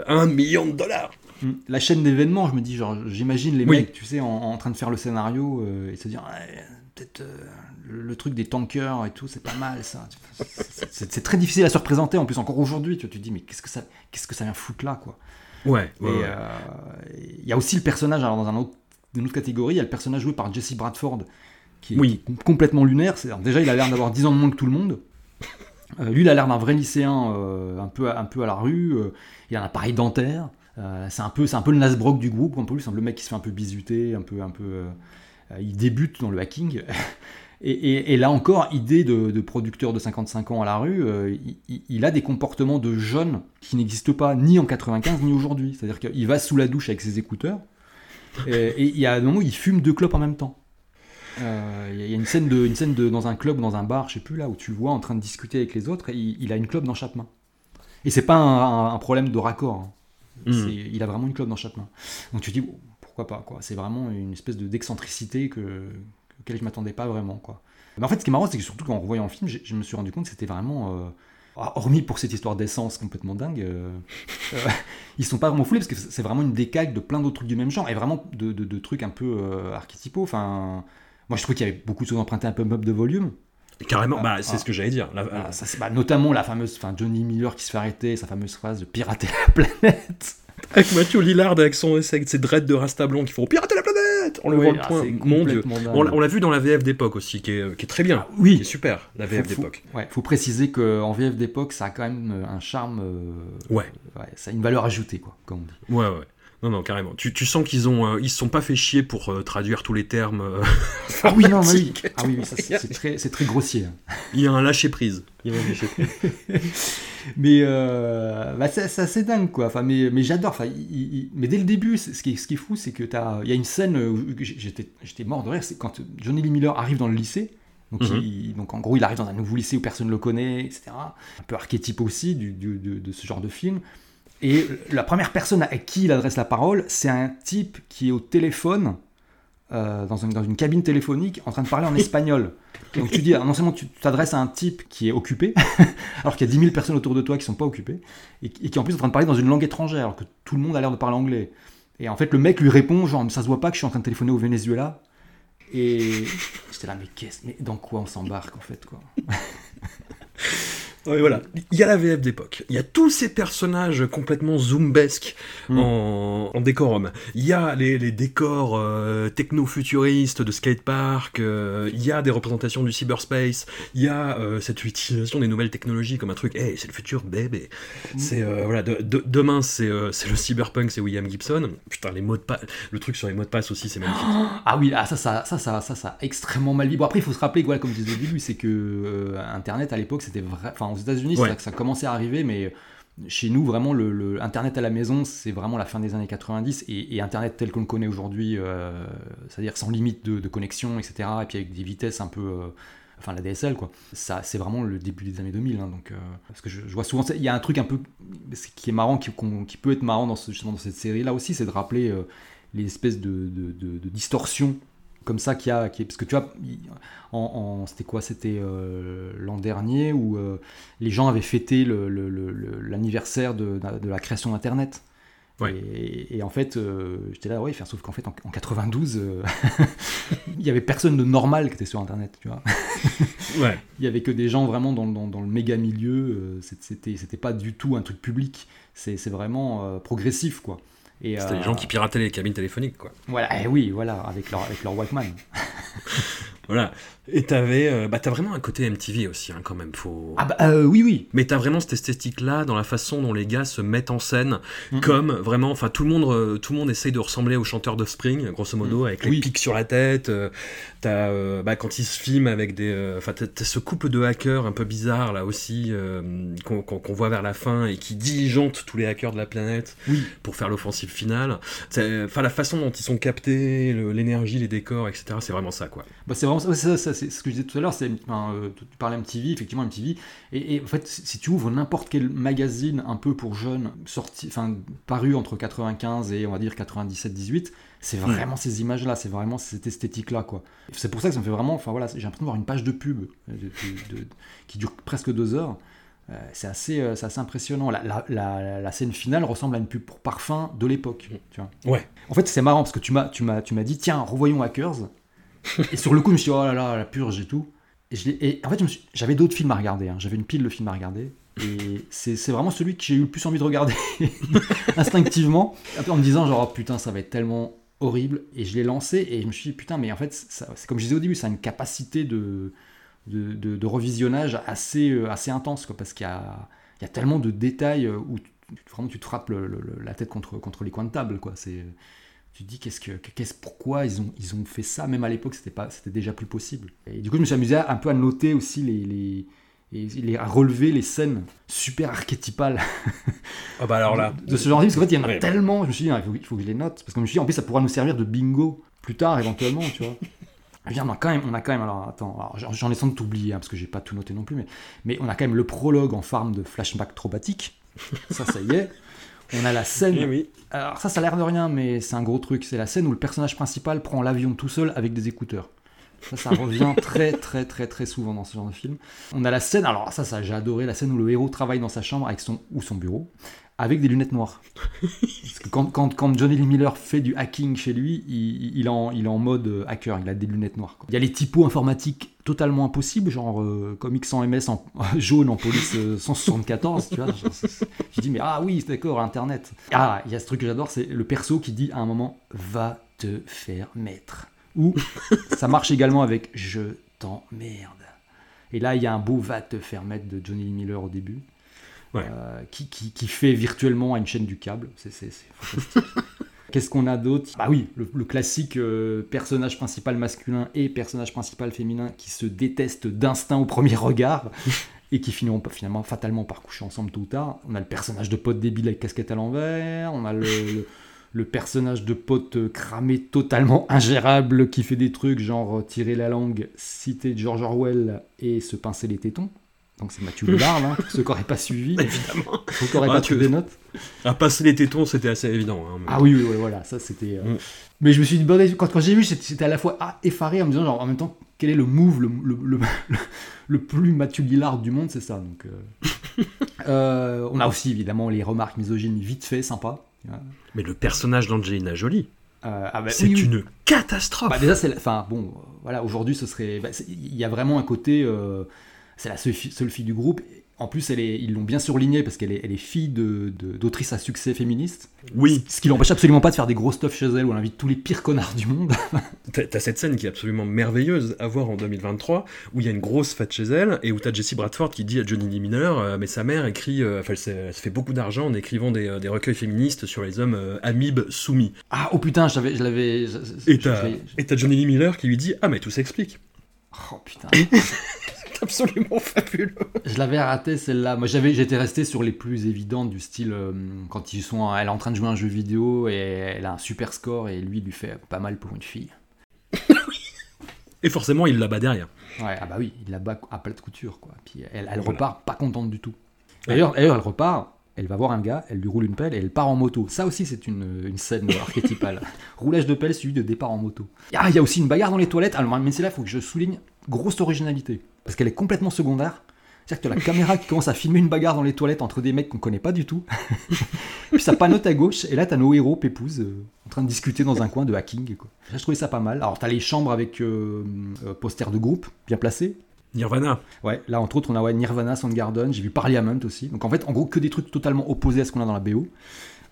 Speaker 2: un million de dollars.
Speaker 3: Mm. La chaîne d'événements, je me dis, genre, j'imagine les mecs, tu sais, en, train de faire le scénario euh, et se dire, peut-être euh, le, truc des tankers et tout, c'est pas mal ça. C'est très difficile à se représenter en plus, encore aujourd'hui. Tu, te dis, mais qu'est-ce que ça, qu'est-ce que ça vient foutre là, quoi.
Speaker 2: Ouais.
Speaker 3: Euh, il y a aussi le personnage, alors dans un autre, une autre catégorie, il y a le personnage joué par Jesse Bradford, qui est
Speaker 2: oui.
Speaker 3: complètement lunaire. Déjà, il a l'air d'avoir 10 ans de moins que tout le monde. lui, il a l'air d'un vrai lycéen, un, peu, un peu à la rue. il a un appareil dentaire. Euh, c'est un peu, c'est un peu le Nasbrock du groupe. En plus, le mec qui se fait un peu bisuter, un peu, un peu. Euh, il débute dans le hacking. (laughs) Et, là encore, idée de, producteur de 55 ans à la rue, euh, il, a des comportements de jeunes qui n'existent pas ni en 95 ni aujourd'hui. C'est-à-dire qu'il va sous la douche avec ses écouteurs, et, il y a un moment où il fume deux clopes en même temps. Il y a une scène, de, une scène de, dans un club, dans un bar, je sais plus là, où tu vois en train de discuter avec les autres, et il, a une clope dans chaque main. Et c'est pas un, problème de raccord. Hein. Hmm. Il a vraiment une clope dans chaque main. Donc tu te dis, pourquoi pas quoi. C'est vraiment une espèce de d'excentricité que, auquel je m'attendais pas vraiment. quoi. Mais en fait, ce qui est marrant, c'est que surtout qu'en revoyant le film, je, me suis rendu compte que c'était vraiment. Euh, ah, hormis pour cette histoire d'essence complètement dingue, euh, (laughs) euh, ils sont pas vraiment foulés parce que c'est vraiment une décalque de plein d'autres trucs du même genre et vraiment de, de, trucs un peu archétypaux. Enfin, moi je trouve qu'il y avait beaucoup de choses empruntées un peu de volume.
Speaker 2: Carrément, bah, c'est ce que j'allais dire.
Speaker 3: Ah, ça, bah, notamment la fameuse, enfin Johnny Miller qui se fait arrêter, sa fameuse phrase de pirater la planète. (laughs)
Speaker 2: Avec Mathieu Lillard, avec, son, avec ses dreads de Rasta blanc qui font pirater la planète On le voit le ah, point. Mon Dieu. On, l'a vu dans la VF d'époque aussi, qui est, qui est, très bien.
Speaker 3: Ah, oui.
Speaker 2: Qui est super, la VF d'époque.
Speaker 3: Ouais, faut préciser qu'en VF d'époque, ça a quand même euh, un charme. Euh,
Speaker 2: ouais.
Speaker 3: ouais. Ça a une valeur ajoutée, quoi, comme on dit.
Speaker 2: Ouais, ouais. Non, non, carrément. Tu, tu sens qu'ils ont, euh, ils se sont pas fait chier pour euh, traduire tous les termes. Euh, (laughs)
Speaker 3: ah oui, non, oui. Ah oui, c'est très, très, grossier. Hein.
Speaker 2: Il y a un lâcher prise. Il y a un lâcher prise. (laughs)
Speaker 3: mais bah, c'est assez dingue, quoi. Enfin, mais, mais j'adore. Enfin, mais dès le début, ce qui est, ce qui est fou, c'est que as... il y a une scène où j'étais mort de rire. C'est quand Johnny Lee Miller arrive dans le lycée. Donc, mhm. donc, en gros, il arrive dans un nouveau lycée où personne ne le connaît, etc. Un peu archétype aussi du, de, de, ce genre de film. Et la première personne à qui il adresse la parole, c'est un type qui est au téléphone, euh, dans, une, dans, une, cabine téléphonique, en train de parler en (laughs) espagnol. Donc tu dis, non seulement tu t'adresses à un type qui est occupé, (laughs) alors qu'il y a 10 000 personnes autour de toi qui sont pas occupées, et, qui est en plus en train de parler dans une langue étrangère, alors que tout le monde a l'air de parler anglais. Et en fait, le mec lui répond, genre, ça se voit pas que je suis en train de téléphoner au Venezuela. Et j'étais là, mais qu'est-ce, mais dans quoi on s'embarque en fait, quoi? (laughs)
Speaker 2: voilà. Il y a la VF d'époque. Il y a tous ces personnages complètement zoombesques mm. en, en, décorum. Il y a les, les décors euh, techno-futuristes de skatepark. Euh, il y a des représentations du cyberspace. Il y a euh, cette utilisation des nouvelles technologies comme un truc. Hey, c'est le futur, bébé. Mm. C'est voilà. De, demain, c'est le cyberpunk, c'est William Gibson. Putain, les mots de passe. Le truc sur les mots de passe aussi, c'est magnifique. (gasps)
Speaker 3: ah oui, ah, ça, ça, ça, ça, ça, ça, extrêmement mal libre. Après, il faut se rappeler, voilà, comme je disais au début, c'est que Internet à l'époque, c'était vrai. Enfin, aux États-Unis, ça, ça commençait à arriver, mais chez nous, vraiment, le, Internet à la maison, c'est vraiment la fin des années 90 et, Internet tel qu'on le connaît aujourd'hui, euh, c'est-à-dire sans limite de, connexion, etc. Et puis avec des vitesses un peu. Euh, enfin, la DSL, quoi. Ça, c'est vraiment le début des années 2000. Hein, donc, euh, parce que je, vois souvent. Il y a un truc un peu. qui est marrant, qui, qui peut être marrant dans, justement dans cette série-là aussi, c'est de rappeler les espèces de, de, de distorsions comme ça qui a, qui parce que tu vois, en, en- c'était quoi C'était euh, l'an dernier où euh, les gens avaient fêté l'anniversaire de, de la création d'Internet.
Speaker 2: Ouais.
Speaker 3: Et, et en fait, euh, j'étais là, oui, sauf qu'en fait, en, en 92, euh, (laughs) il y avait personne de normal qui était sur Internet, tu vois. (laughs)
Speaker 2: Ouais.
Speaker 3: Il y avait que des gens vraiment dans, dans- dans le méga milieu. C'était, c'était pas du tout un truc public. C'est, vraiment progressif, quoi. Et,
Speaker 2: C'était
Speaker 3: euh,
Speaker 2: les gens qui pirataient les cabines téléphoniques, quoi.
Speaker 3: Voilà, eh oui, voilà, avec leur, avec leur Walkman. (laughs)
Speaker 2: Voilà. Et t'avais, euh, bah t'as vraiment un côté MTV aussi, hein, quand même. Faut.
Speaker 3: Ah bah euh, oui, oui.
Speaker 2: Mais t'as vraiment cette esthétique-là dans la façon dont les gars se mettent en scène, comme vraiment, enfin tout le monde, euh, tout le monde essaye de ressembler au chanteur de Spring, grosso modo,
Speaker 3: Mhm.
Speaker 2: avec les
Speaker 3: Oui.
Speaker 2: pics sur la tête. Euh, t'as, euh, bah, quand ils se filment avec des, euh, enfin t'as, t'as ce couple de hackers un peu bizarre là aussi euh, qu'on, voit vers la fin et qui diligentent tous les hackers de la planète
Speaker 3: Oui.
Speaker 2: pour faire l'offensive finale. Enfin la façon dont ils sont captés, le- l'énergie, les décors, etc. C'est vraiment ça, quoi.
Speaker 3: Bah, c'est vraiment ça, ouais, ça, ça, c'est ce que je disais tout à l'heure. C'est, enfin, euh, tu parlais MTV, effectivement MTV. Et, et en fait, si si tu ouvres n'importe quel magazine un peu pour jeunes, sorti, enfin, paru entre 95 et on va dire 97-18, c'est vraiment ces images-là, c'est vraiment cette esthétique-là, quoi. C'est pour ça que ça me fait vraiment, enfin voilà, j'ai l'impression de voir une page de pub euh, de- de- de- qui dure presque deux heures. Euh, c'est assez, euh, c'est assez impressionnant. La, la- la- la scène finale ressemble à une pub pour parfum de l'époque. Tu vois.
Speaker 2: Ouais.
Speaker 3: En fait, c'est marrant parce que tu m'as, tu m'as, tu m'as dit, tiens, revoyons Hackers. (laughs) et sur le coup, je me suis dit, oh là là, la purge et tout. Et, je et en fait, j'avais d'autres films à regarder. hein. J'avais une pile de films à regarder. Et c'est, c'est vraiment celui que j'ai eu le plus envie de regarder (laughs) instinctivement. En me disant, genre, oh, putain, ça va être tellement horrible. Et je l'ai lancé et je me suis dit, putain, mais en fait, c'est comme je disais au début, ça a une capacité de, de, de- revisionnage assez, euh, assez intense. Quoi, parce qu'il y a, y a tellement de détails euh, où vraiment tu te frappes la tête contre, contre les coins de table. Quoi. C'est, tu te dis qu'est-ce que, qu'est-ce, pourquoi ils ont, ils ont fait ça? Même à l'époque, c'était, pas, c'était déjà plus possible. Et du coup, je me suis amusé un peu à noter aussi les, et les- à relever les scènes super archétypales
Speaker 2: Ah bah alors là.
Speaker 3: de ce genre de film, parce qu'en fait, il y en a
Speaker 2: Ouais.
Speaker 3: tellement. Je me suis dit, ah, il, faut, il faut que je les note. Parce que je me suis dit, en plus, ça pourra nous servir de bingo plus tard, éventuellement, tu vois. Je veux dire, on a quand même, on a quand même, alors attends, j'en ai sans doute oublié, hein, parce que j'ai pas tout noté non plus, mais, mais on a quand même le prologue en forme de flashback traumatique. Ça, ça y est. On a la scène.
Speaker 2: Eh oui.
Speaker 3: Alors ça, ça a l'air de rien, mais c'est un gros truc. C'est la scène où le personnage principal prend l'avion tout seul avec des écouteurs. Ça, ça revient (laughs) très, très, très, très souvent dans ce genre de film. On a la scène, alors ça, ça j'ai adoré, la scène où le héros travaille dans sa chambre avec son, ou son bureau avec des lunettes noires. (laughs) Parce que quand, quand, quand Johnny Lee Miller fait du hacking chez lui, il, il est, en, il est en mode euh, hacker, il a des lunettes noires. quoi. Il y a les typos informatiques totalement impossibles, genre euh, Comics 100 MS en (laughs) jaune en police euh, 174, tu vois. Genre, c'est- c'est- Je dis, mais ah oui, d'accord, Internet. Ah, il y a ce truc que j'adore, c'est le perso qui dit à un moment, va te faire mettre. Ou ça marche également avec je t'emmerde. Et là, il y a un beau va te faire mettre de Johnny Miller au début.
Speaker 2: Ouais.
Speaker 3: euh, qui, qui, qui fait virtuellement à une chaîne du câble. C'est fantastique. (laughs) Qu'est-ce qu'on a d'autre? Bah oui, le, le classique euh, personnage principal masculin et personnage principal féminin qui se détestent d'instinct au premier regard (laughs) et qui finiront finalement fatalement par coucher ensemble tôt ou tard. On a le personnage de pote débile avec casquette à l'envers, on a le, le- le personnage de pote euh, cramé totalement ingérable qui fait des trucs genre euh, tirer la langue, citer George Orwell et se pincer les tétons. Donc c'est Mathieu (laughs) Goulard, hein, pour ceux qui n'auraient pas suivi, (laughs)
Speaker 2: Évidemment.
Speaker 3: ceux qui n'auraient
Speaker 2: Ah,
Speaker 3: pas pris des notes.
Speaker 2: À passer les tétons, c'était assez évident. hein,
Speaker 3: Ah oui, oui, oui, voilà, ça c'était. euh,
Speaker 2: Mm.
Speaker 3: Mais je me suis dit, bon, quand, quand j'ai vu, j'étais à la fois ah, effaré en me disant, genre, en même temps, quel est le move le, le, le, le- (laughs) le plus Mathieu Lillard du monde, c'est ça. Donc, euh. Euh, on a aussi évidemment les remarques misogynes vite fait, sympa.
Speaker 2: Mais le personnage d'Angelina Jolie,
Speaker 3: Euh, ah bah,
Speaker 2: c'est
Speaker 3: oui, oui.
Speaker 2: une catastrophe.
Speaker 3: Bah, déjà, c'est la- enfin bon, euh, voilà, aujourd'hui, ce serait, bah, il y a vraiment un côté, euh, c'est la seule fille du groupe. En plus, elle est, ils l'ont bien surligné parce qu'elle est, elle est fille de, de- d'autrice à succès féministe.
Speaker 2: oui,
Speaker 3: Ce qui l'empêche absolument pas de faire des gros stuff chez elle où elle invite tous les pires connards du monde. (laughs)
Speaker 2: t'as cette scène qui est absolument merveilleuse à voir en 2023, où il y a une grosse fête chez elle, et où t'as Jessie Bradford qui dit à Johnny Lee Miller, euh, mais sa mère écrit, euh, enfin elle, se fait beaucoup d'argent en écrivant des, euh, des recueils féministes sur les hommes euh, amibes soumis.
Speaker 3: Ah, oh putain, je l'avais.
Speaker 2: Et t'as Johnny Lee Miller qui lui dit, ah mais tout s'explique.
Speaker 3: Oh putain. (laughs)
Speaker 2: Absolument fabuleux.
Speaker 3: je l'avais raté celle-là. Moi, j'avais, j'étais resté sur les plus évidentes du style euh, quand ils sont, elle est en train de jouer à un jeu vidéo et elle a un super score et lui il lui fait pas mal pour une fille.
Speaker 2: Et forcément, il la bat derrière.
Speaker 3: Ouais, ah bah oui, il la bat à plat de couture quoi. Puis elle, elle
Speaker 2: Voilà.
Speaker 3: repart pas contente du tout. D'ailleurs, d'ailleurs, elle repart elle va voir un gars, elle lui roule une pelle et elle part en moto. Ça aussi, c'est une, une scène (laughs) archétypale. Roulage de pelle suivi de départ en moto. Ah, il y a aussi une bagarre dans les toilettes. Alors, mais c'est là, il faut que je souligne grosse originalité. Parce qu'elle est complètement secondaire. C'est-à-dire que tu as la caméra qui commence à filmer une bagarre dans les toilettes entre des mecs qu'on connaît pas du tout. (laughs) Puis ça panote à gauche, et là tu as nos héros pépouses euh, en train de discuter dans un coin de hacking. Quoi. je trouvais ça pas mal. Alors tu as les chambres avec euh, euh, posters de groupe bien placés.
Speaker 2: Nirvana.
Speaker 3: Ouais, là entre autres on a ouais, Nirvana, Soundgarden, j'ai vu Parliament aussi. Donc en fait, en gros, que des trucs totalement opposés à ce qu'on a dans la BO.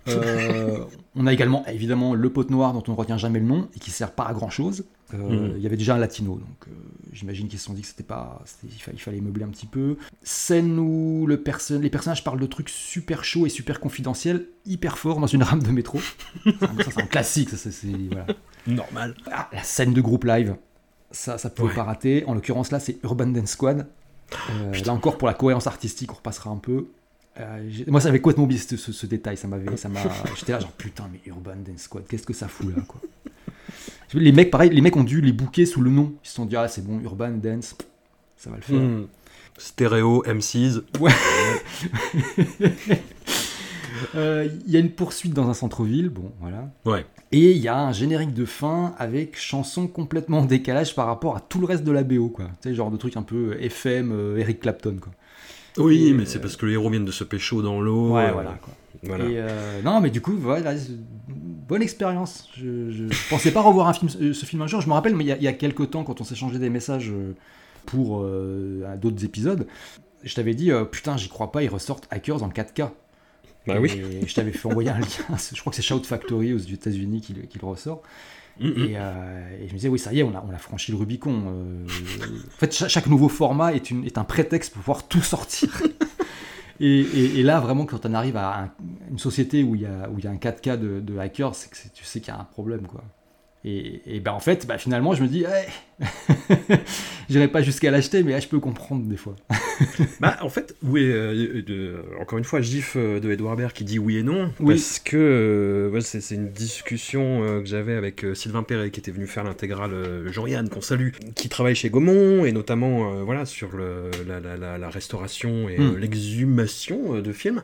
Speaker 3: Euh, on a également évidemment le pote noir dont on ne retient jamais le nom et qui sert pas à grand chose. Euh, il y avait déjà un latino, donc euh, j'imagine qu'ils se sont dit que c'était pas, il, fallait meubler un petit peu. Scène où le les personnages parlent de trucs super chauds et super confidentiels, hyper forts dans une rame de métro. (laughs) ça, c'est un classique, ça c'est voilà.
Speaker 2: normal.
Speaker 3: Ah, la scène de groupe live, ça, ça pouvait pas rater. En l'occurrence là, c'est Urban Dance Squad. là encore pour la cohérence artistique, on repassera un peu. Euh, moi, ça avait complètement oublié ce, ce, détail. Ça m'avait, ça m'a. (laughs) J'étais là genre putain, mais Urban Dance Squad, qu'est-ce que ça fout là quoi. Les mecs, pareil, les mecs ont dû les booker sous le nom. Ils se sont dit ah c'est bon, Urban Dance, ça va le faire. Hmm.
Speaker 2: Stéréo, M6.
Speaker 3: Ouais. (laughs) Euh, il y a une poursuite dans un centre-ville, bon voilà.
Speaker 2: Ouais.
Speaker 3: Et il y a un générique de fin avec chanson complètement en décalage par rapport à tout le reste de la BO quoi. Tu sais genre de truc un peu FM, euh, Eric Clapton quoi.
Speaker 2: Oui, mais c'est parce que les héros viennent de se pécho dans l'eau.
Speaker 3: Ouais, voilà. Euh, non, mais du coup, voilà, bonne expérience. Je, pensais pas revoir un film, euh, ce film un jour. Je me rappelle, mais il y, a, quelques temps, quand on s'est changé des messages euh, pour d'autres épisodes, je t'avais dit, putain, j'y crois pas, ils ressortent Hackers en 4K.
Speaker 2: Bah oui.
Speaker 3: Je t'avais fait envoyer un lien. (laughs) Je crois que c'est Shout Factory aux États-Unis qui, qui, le ressort. Euh, et, je me disais, oui, ça y est, on a, on a franchi le Rubicon. Euh. en fait, chaque, nouveau format est, une, est, un prétexte pour pouvoir tout sortir. (laughs) et, là, vraiment, quand on arrive à une société où il y a, y a un 4K de, de hackers, c'est que tu sais qu'il y a un problème. quoi. Et, ben en fait, ben finalement, je me dis, hey, (laughs) j'irai pas jusqu'à l'acheter, mais là, je peux comprendre des fois. (laughs) (laughs)
Speaker 2: bah, en fait, oui, euh, de, encore une fois, gif euh, de Edouard Baird qui dit oui et non, parce que euh, c'est une discussion que j'avais avec Sylvain Perret, qui était venu faire l'intégrale Joriane, qu'on salue, qui travaille chez Gaumont, et notamment voilà, sur le, la, la, restauration et hmm. l'exhumation de films,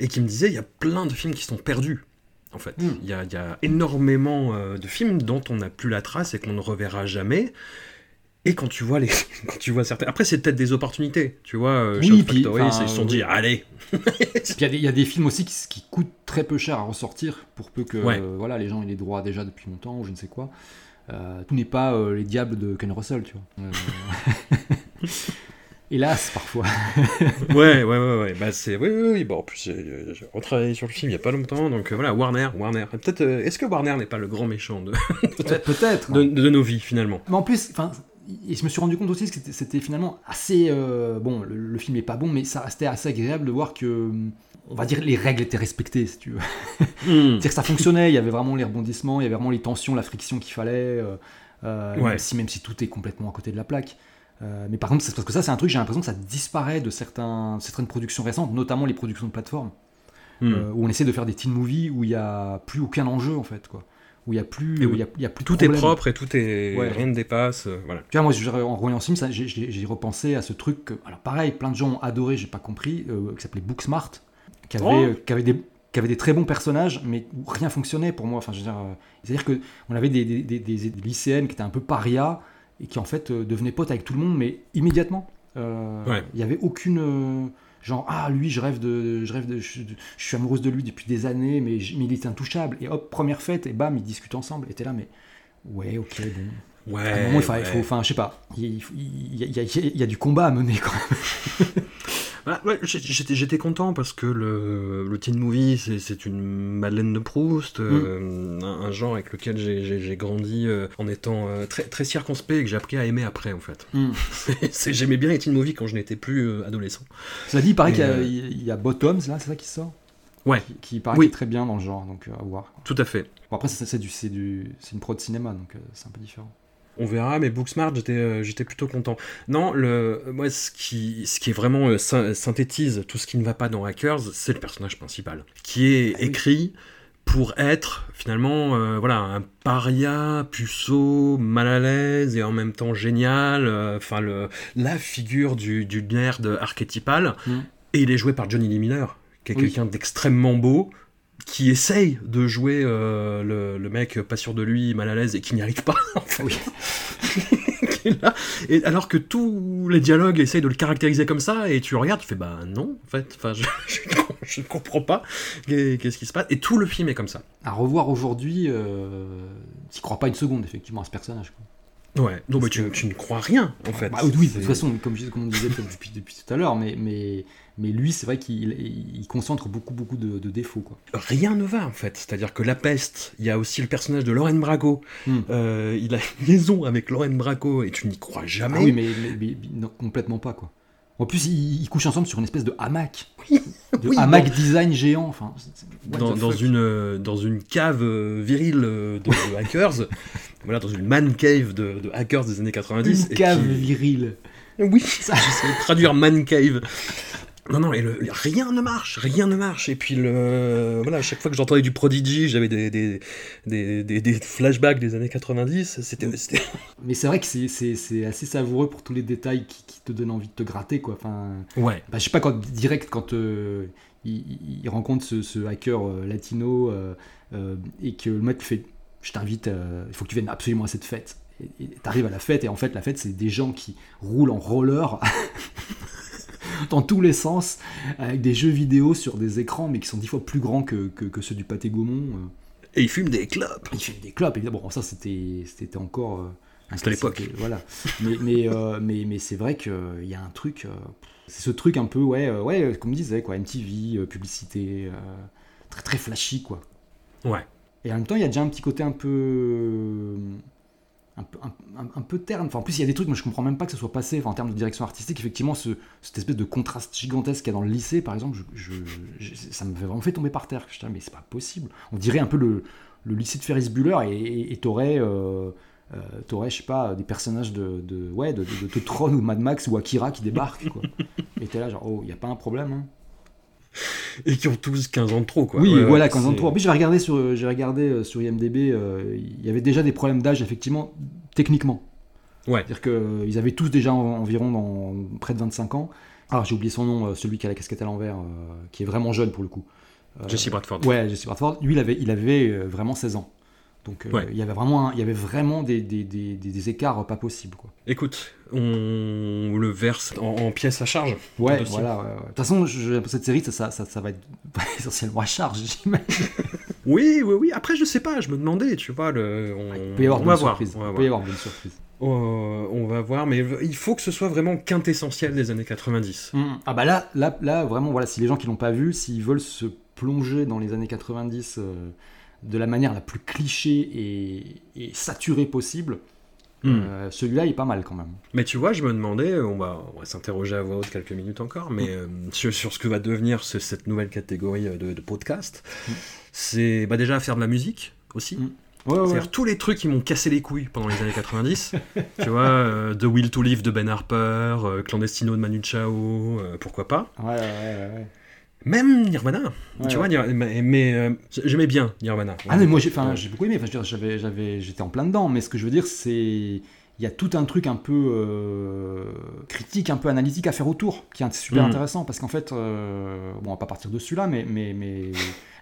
Speaker 2: et qui me disait, il y a plein de films qui sont perdus en fait. Hmm. Il y, a, énormément euh, de films dont on n'a plus la trace et qu'on ne reverra jamais. Et quand tu vois les, (laughs) quand tu vois certains, après c'est peut-être des opportunités, tu vois. Euh,
Speaker 3: oui, puis,
Speaker 2: ils se sont dit, allez.
Speaker 3: il y, a des films aussi qui, coûtent très peu cher à ressortir pour peu que voilà les gens aient les droits déjà depuis longtemps ou je ne sais quoi. Euh, tout n'est pas les diables de Ken Russell, tu vois. (laughs) Hélas, parfois. (laughs)
Speaker 2: ouais, ouais, ouais, ouais. Bah, c'est... Oui, oui, oui. Bon, en plus, j'ai retravaillé sur le film il n'y a pas longtemps, donc euh, voilà, Warner, Warner. Peut-être, euh, est-ce que Warner n'est pas le grand méchant de,
Speaker 3: peut-être,
Speaker 2: de, nos vies, finalement?
Speaker 3: Mais en plus, enfin, je me suis rendu compte aussi que c'était finalement assez... Euh, bon, le, film est pas bon, mais ça restait assez agréable de voir que, on va dire, les règles étaient respectées, si tu veux. (laughs) Hmm. C'est-à-dire que ça fonctionnait, il y avait vraiment les rebondissements, il y avait vraiment les tensions, la friction qu'il fallait, même, si, même si tout est complètement à côté de la plaque. Euh, mais par contre, c'est parce que ça, c'est un truc, j'ai l'impression que ça disparaît de certains, certaines productions récentes, notamment les productions de plateforme, hmm. euh, où on essaie de faire des teen movies où il n'y a plus aucun enjeu, en fait, quoi. Où il y a plus, où il y a, plus
Speaker 2: tout est propre et tout est rien ne dépasse, euh, voilà.
Speaker 3: Tu vois, moi, en revoyant Sims, j'ai repensé à ce truc. Que, alors pareil, plein de gens ont adoré, j'ai pas compris, qui s'appelait Booksmart, qui avait, oh qui avait des qui avait des très bons personnages, mais où rien fonctionnait pour moi. Enfin, je veux dire, c'est-à-dire que on avait des, des, des, des, lycéennes qui étaient un peu parias, et qui en fait euh, devenait pote avec tout le monde, mais immédiatement. Euh, il n'y avait aucune euh, genre ah lui je rêve de je rêve de je, suis amoureuse de lui depuis des années mais, mais, il est intouchable. Et hop première fête et bam ils discutent ensemble. Et t'es là mais ouais ok bon.
Speaker 2: Ouais à un moment il
Speaker 3: faut enfin je sais pas. Il, il, y a, il, y a, du combat à mener quand même (laughs)
Speaker 2: Bah, j'étais content parce que le, le teen movie, c'est une Madeleine de Proust, mm. euh, un, genre avec lequel j'ai grandi euh, en étant euh, très, très circonspect et que j'ai appris à aimer après, en fait. Mm. (laughs) J'aimais bien les teen movies quand je n'étais plus adolescent.
Speaker 3: Ça dit, il paraît qu'il y, a Bottoms, là, c'est ça qui sort?
Speaker 2: Ouais.
Speaker 3: Qui, paraît oui. très bien dans le genre, donc à voir.
Speaker 2: Tout à fait.
Speaker 3: Bon, après, c'est du, du, une pro de cinéma, donc c'est un peu différent
Speaker 2: on verra, mais Booksmart, j'étais, euh, j'étais plutôt content. Non, le, moi, ce qui, ce qui est vraiment euh, synthétise tout ce qui ne va pas dans Hackers, c'est le personnage principal, qui est ah écrit pour être finalement euh, voilà un paria puceau mal à l'aise et en même temps génial enfin le la figure du, du nerd archétypal mm. et il est joué par Johnny Lee Miller qui est
Speaker 3: Oui.
Speaker 2: quelqu'un d'extrêmement beau, qui essaye de jouer euh, le, le mec pas sûr de lui, mal à l'aise et qui n'y arrive pas. (laughs)
Speaker 3: Oui. (laughs)
Speaker 2: Là. Et alors que tous les dialogues essayent de le caractériser comme ça, et tu le regardes, tu fais bah non, en fait, enfin, je, (laughs) ne comprends pas qu'est-ce qui se passe. Et tout le film est comme ça.
Speaker 3: À revoir aujourd'hui, euh, tu crois pas une seconde, effectivement, à ce personnage. quoi.
Speaker 2: Ouais, non, mais tu, tu ne crois rien, en fait.
Speaker 3: Bah, oui, de toute façon, comme, je, comme on disait depuis, depuis tout à l'heure, mais, mais, mais lui, c'est vrai qu'il il concentre beaucoup, beaucoup de, de défauts. Quoi.
Speaker 2: rien ne va en fait. C'est-à-dire que La Peste, il y a aussi le personnage de Lauren Bracco.
Speaker 3: Hmm.
Speaker 2: Euh, il a une liaison avec Lauren Bracco et tu n'y crois jamais.
Speaker 3: Ah oui, mais, mais- mais- mais non, complètement pas. quoi. En plus, ils, ils couchent ensemble sur une espèce de hamac. De
Speaker 2: Oui,
Speaker 3: hamac
Speaker 2: dans-
Speaker 3: design géant. Enfin,
Speaker 2: dans, une, euh, dans une cave euh, virile de, de (laughs) hackers, voilà, dans une man cave de, de hackers des années 90.
Speaker 3: Une
Speaker 2: et
Speaker 3: cave
Speaker 2: qui-
Speaker 3: virile.
Speaker 2: Oui, ça, j'essaie de traduire man cave. Non, non, et le- rien ne marche, rien ne marche. Et puis, le, voilà, à chaque fois que j'entendais du Prodigy, j'avais des, des, des, des- des flashbacks des années 90. C'était, c'était- (laughs)
Speaker 3: Mais c'est vrai que c'est- c'est c'est assez savoureux pour tous les détails qui, qui te donnent envie de te gratter. Quoi. Enfin,
Speaker 2: Ouais.
Speaker 3: bah, je sais pas, quand, direct, quand euh, il, rencontre ce, ce hacker euh, latino euh, et que le mec fait Je t'invite, il faut que tu viennes absolument à cette fête. Et t'arrives à la fête, et en fait, la fête, c'est des gens qui roulent en roller (laughs) (laughs) dans tous les sens, avec des jeux vidéo sur des écrans, mais qui sont dix fois plus grands que, que, que ceux du Pâté Gaumont. euh.
Speaker 2: Et il fume des clopes.
Speaker 3: Il fait des clopes, évidemment. Bon, ça, c'était c'était encore. euh, un
Speaker 2: C'était l'époque.
Speaker 3: euh, Voilà. Mais, mais, euh, mais, mais c'est vrai qu'il y a un truc. c'est ce truc un peu, ouais, ouais comme disait, quoi, MTV, publicité, très, très flashy, quoi.
Speaker 2: Ouais.
Speaker 3: Et en même temps, il y a déjà un petit côté un peu. Un peu, terne. Enfin, en plus, il y a des trucs, moi je comprends même pas que ça soit passé en termes de direction artistique. Effectivement, ce, cette espèce de contraste gigantesque qu'il y a dans le lycée, par exemple, ça me fait vraiment fait tomber par terre. Je mais c'est pas possible. On dirait un peu le, lycée de Ferris Bueller et- t'aurais. euh, euh, t'aurais, je sais pas, des personnages de, de, ouais, de, de, Tron ou Mad Max ou Akira qui débarquent, quoi. Et t'es là, genre, oh, il y a pas un problème, hein.
Speaker 2: Et qui ont tous 15 ans de trop, quoi.
Speaker 3: Oui,
Speaker 2: Ouais,
Speaker 3: voilà,
Speaker 2: ouais,
Speaker 3: quand on
Speaker 2: c'est-
Speaker 3: trouve. En plus, j'ai regardé sur, j'ai regardé euh, sur IMDb, euh, il y avait déjà des problèmes d'âge, effectivement, techniquement.
Speaker 2: Ouais.
Speaker 3: C'est-à-dire qu'ils avaient tous déjà en- environ dans près de 25 ans. Alors, j'ai oublié son nom, euh, celui qui a la casquette à l'envers, euh, qui est vraiment jeune pour le coup. Euh,
Speaker 2: Jesse Bradford.
Speaker 3: Ouais, Jesse Bradford. Lui, il avait, il avait euh, vraiment 16 ans. Donc, euh,
Speaker 2: Ouais.
Speaker 3: il y avait vraiment, un- il y avait vraiment des, des, des, des- écarts pas possibles, quoi.
Speaker 2: Écoute, on le verse en, en pièces à charge.
Speaker 3: Ouais, voilà. ouais, ouais. De toute façon, je- cette série, ça, ça, ça, ça va être (laughs) essentiellement à charge, j'imagine. (laughs)
Speaker 2: Oui, oui, oui. Après, je sais pas, je me demandais, tu vois, le... on,
Speaker 3: Il peut y avoir
Speaker 2: on va
Speaker 3: bonnes
Speaker 2: voir.
Speaker 3: surprises.
Speaker 2: On va
Speaker 3: Il peut
Speaker 2: voir.
Speaker 3: y avoir de bonnes surprises.
Speaker 2: Euh, on va voir, mais il faut que ce soit vraiment quintessentiel des années 90.
Speaker 3: Mm. Ah bah là, là, là, vraiment, voilà, si les gens qui l'ont pas vu, s'ils veulent se plonger dans les années 90 euh, de la manière la plus cliché et, et saturée possible,
Speaker 2: Hmm.
Speaker 3: euh, celui-là il est pas mal quand même.
Speaker 2: Mais tu vois, je me demandais, on va, s'interroger à voix haute quelques minutes encore, mais euh, sur, sur ce que va devenir ce- cette nouvelle catégorie euh, de, de podcast,
Speaker 3: Mm.
Speaker 2: c'est bah, déjà faire de la musique aussi.
Speaker 3: Ouais, ouais.
Speaker 2: C'est-à-dire tous les trucs qui m'ont cassé les couilles pendant les années 90. (laughs) tu vois, euh, The Will to Live de Ben Harper, Clandestino de Manu Chao, pourquoi pas.
Speaker 3: Ouais, ouais, ouais, ouais.
Speaker 2: Même Nirvana.
Speaker 3: Ouais,
Speaker 2: tu vois, mais, mais, euh, j'aimais bien Nirvana.
Speaker 3: Ah mais moi j'ai, beaucoup aimé. J'avais, j'avais, j'étais en plein dedans. Mais ce que je veux dire, c'est il y a tout un truc un peu euh, critique, un peu analytique à faire autour, qui est super
Speaker 2: Mm.
Speaker 3: intéressant parce qu'en fait, euh, bon, on va pas partir de celui-là, mais, mais, mais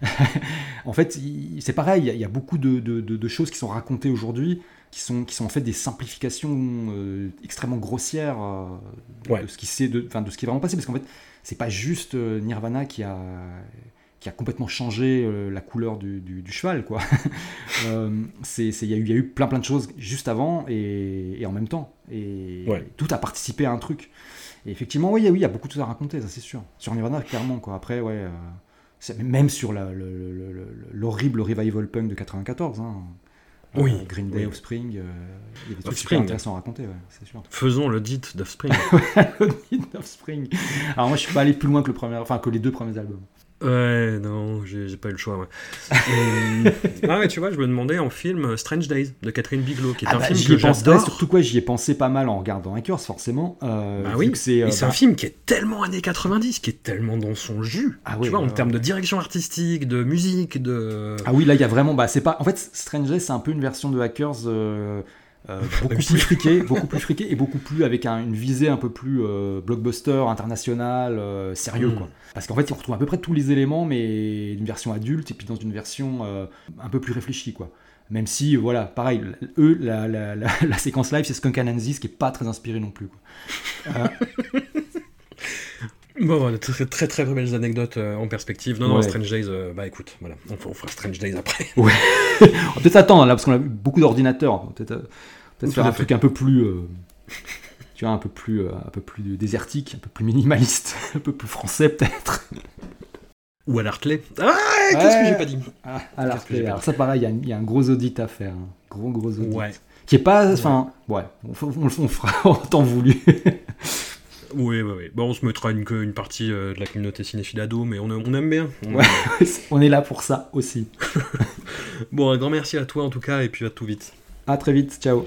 Speaker 3: (laughs) en fait, c'est pareil. Il y a- il y, a beaucoup de, de- de- de choses qui sont racontées aujourd'hui, qui sont, qui sont en fait des simplifications euh, extrêmement grossières de,
Speaker 2: Ouais.
Speaker 3: de ce qui de, de ce qui est vraiment passé, parce qu'en fait, c'est pas juste euh, Nirvana qui a qui a complètement changé euh, la couleur du, du- du cheval, quoi. (laughs) Euh, c'est, il y, a eu- il y a eu plein plein de choses juste avant et, et en même temps. Et
Speaker 2: Ouais.
Speaker 3: tout a participé à un truc. Et effectivement, oui, oui, il y a beaucoup de choses à raconter, ça c'est sûr. Sur Nirvana, clairement, quoi. Après, ouais, même sur l'horrible revival punk de 94. Hein.
Speaker 2: Oui,
Speaker 3: Euh, Green Day,
Speaker 2: oui.
Speaker 3: Offspring, euh, il y a des trucs intéressants à raconter, ouais, c'est sûr.
Speaker 2: Faisons le dit d'Offspring. (laughs)
Speaker 3: Offspring. Alors moi, je suis pas allé plus loin que le premier, enfin que les deux premiers albums.
Speaker 2: Ouais, non, j'ai pas eu le choix. Ouais. Ah (laughs) ouais, tu vois, je me demandais en film euh, Strange Days de Catherine Bigelow, qui est un
Speaker 3: bah,
Speaker 2: film que j'adore.
Speaker 3: surtout quoi, j'y ai pensé pas mal en regardant Hackers, forcément. euh,
Speaker 2: Bah oui,
Speaker 3: c'est, euh,
Speaker 2: c'est
Speaker 3: bah,
Speaker 2: un film qui est tellement années 90, qui est tellement dans son jus.
Speaker 3: Ah
Speaker 2: tu
Speaker 3: oui,
Speaker 2: vois, en termes de direction artistique, de musique, de.
Speaker 3: Ah oui, là, il y a vraiment. Bah, c'est pas. En fait, Strange Days, c'est un peu une version de Hackers. Euh, (laughs) beaucoup plus friqué, beaucoup plus friqué et beaucoup plus avec un- une visée un peu plus euh, blockbuster, international, euh, sérieux
Speaker 2: Mm.
Speaker 3: quoi. Parce qu'en fait, ils retrouvent à peu près tous les éléments, mais une version adulte et puis dans une version un peu plus réfléchie quoi. Même si, voilà, pareil, eux, la, la- la- (laughs) la séquence live, c'est Skunk Anansi, ce qui est pas très inspiré non plus. Quoi. (laughs)
Speaker 2: Bon, voilà, très, très très belles anecdotes euh, en perspective. Non, non,
Speaker 3: Ouais.
Speaker 2: Strange Days, euh, bah écoute, voilà, on, on fera Strange Days après.
Speaker 3: On va peut-être attendre là, parce qu'on a beaucoup d'ordinateurs. On Peut-être euh, peut-être faire
Speaker 2: à
Speaker 3: un truc un peu plus. euh, (laughs) tu vois, un peu plus, euh, un peu plus désertique, un peu plus minimaliste, (laughs) un peu plus français peut-être.
Speaker 2: Ou à l'Artley. Ah, qu'est-ce
Speaker 3: Ouais.
Speaker 2: que j'ai pas dit
Speaker 3: Ah,
Speaker 2: que j'ai
Speaker 3: alors ça pareil, il y a un- il y, a un gros audit à faire. un Gros gros audit.
Speaker 2: Ouais.
Speaker 3: Qui est pas. Enfin, ouais, on, on, on fera (laughs) en temps voulu.
Speaker 2: Oui, oui, oui. Bon, on se mettra une, une partie euh, de la communauté cinéphile ado, mais on, on aime bien. On
Speaker 3: Ouais.
Speaker 2: aime bien.
Speaker 3: on est là pour ça aussi.
Speaker 2: Bon, un grand merci à toi en tout cas, et puis à tout vite.
Speaker 3: À très vite, ciao.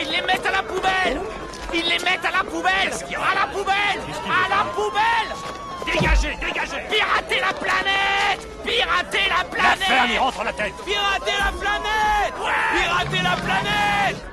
Speaker 4: Ils les mettent à la poubelle. Ils les mettent à la poubelle À la poubelle À la poubelle.
Speaker 1: Dégagez, dégagez.
Speaker 4: Pirater la planète Pirater la
Speaker 1: La ferme
Speaker 4: planète.
Speaker 1: rentre la tête.
Speaker 4: Pirater la planète Pirater la planète